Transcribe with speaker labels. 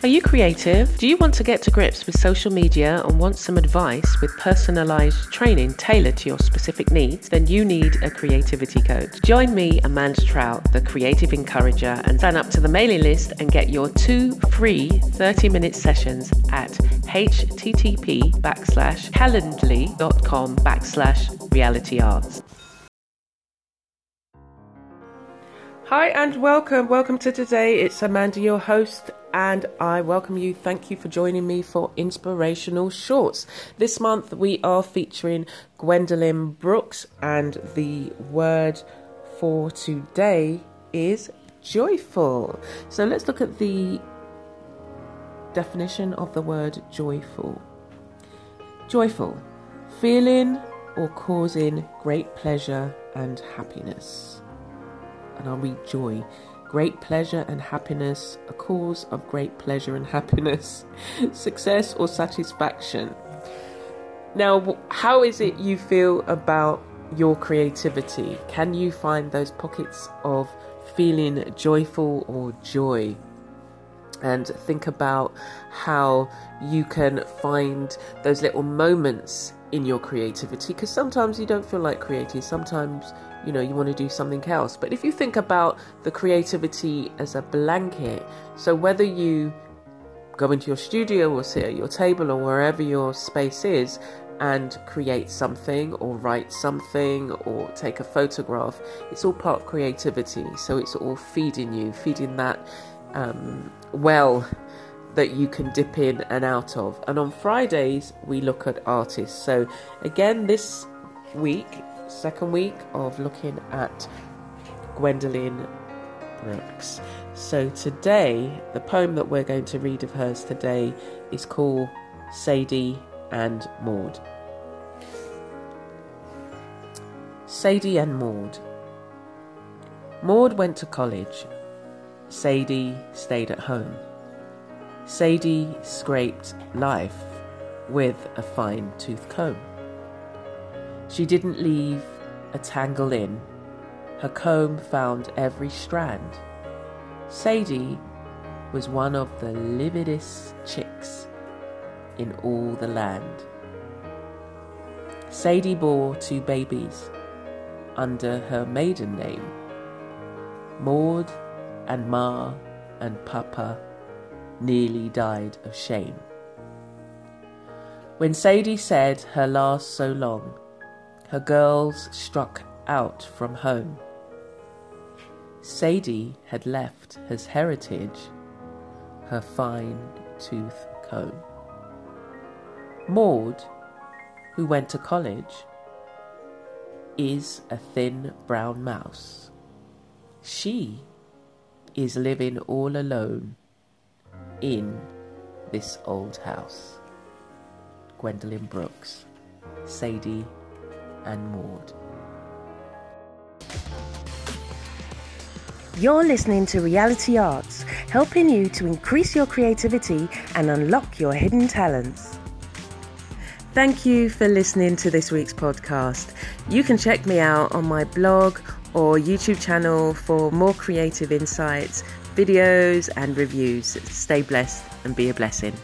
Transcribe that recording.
Speaker 1: Are you creative? Do you want to get to grips with social media and want some advice with personalized training tailored to your specific needs? Then you need a creativity coach. Join me, Amanda Trout, the creative encourager, and sign up to the mailing list and get your two free 30 minute sessions at http backslash calendly.com backslash reality arts. Hi and welcome. Welcome to today. It's Amanda, your host, and I welcome you. Thank you for joining me for Inspirational Shorts. This month we are featuring Gwendolyn Brooks, and the word for today is joyful. So let's look at the definition of the word joyful. Joyful, feeling or causing great pleasure and happiness. And I'll read joy great pleasure and happiness, a cause of great pleasure and happiness, success or satisfaction. Now, how is it you feel about your creativity? Can you find those pockets of feeling joyful or joy? And think about how you can find those little moments in your creativity because sometimes you don't feel like creating, sometimes you know you want to do something else. But if you think about the creativity as a blanket so whether you go into your studio or sit at your table or wherever your space is and create something or write something or take a photograph it's all part of creativity. So it's all feeding you feeding that um, well that you can dip in and out of and on fridays we look at artists so again this week second week of looking at Gwendolyn Brooks. So today, the poem that we're going to read of hers today is called Sadie and Maud. Sadie and Maud. Maud went to college. Sadie stayed at home. Sadie scraped life with a fine tooth comb. She didn't leave a tangle in. Her comb found every strand. Sadie was one of the lividest chicks in all the land. Sadie bore two babies under her maiden name. Maud and Ma and Papa nearly died of shame. When Sadie said her last so long, her girls struck out from home. Sadie had left his heritage, her fine tooth comb. Maud, who went to college, is a thin brown mouse. She is living all alone in this old house. Gwendolyn Brooks, Sadie and Maud. You're listening to Reality Arts, helping you to increase your creativity and unlock your hidden talents. Thank you for listening to this week's podcast. You can check me out on my blog or YouTube channel for more creative insights, videos, and reviews. Stay blessed and be a blessing.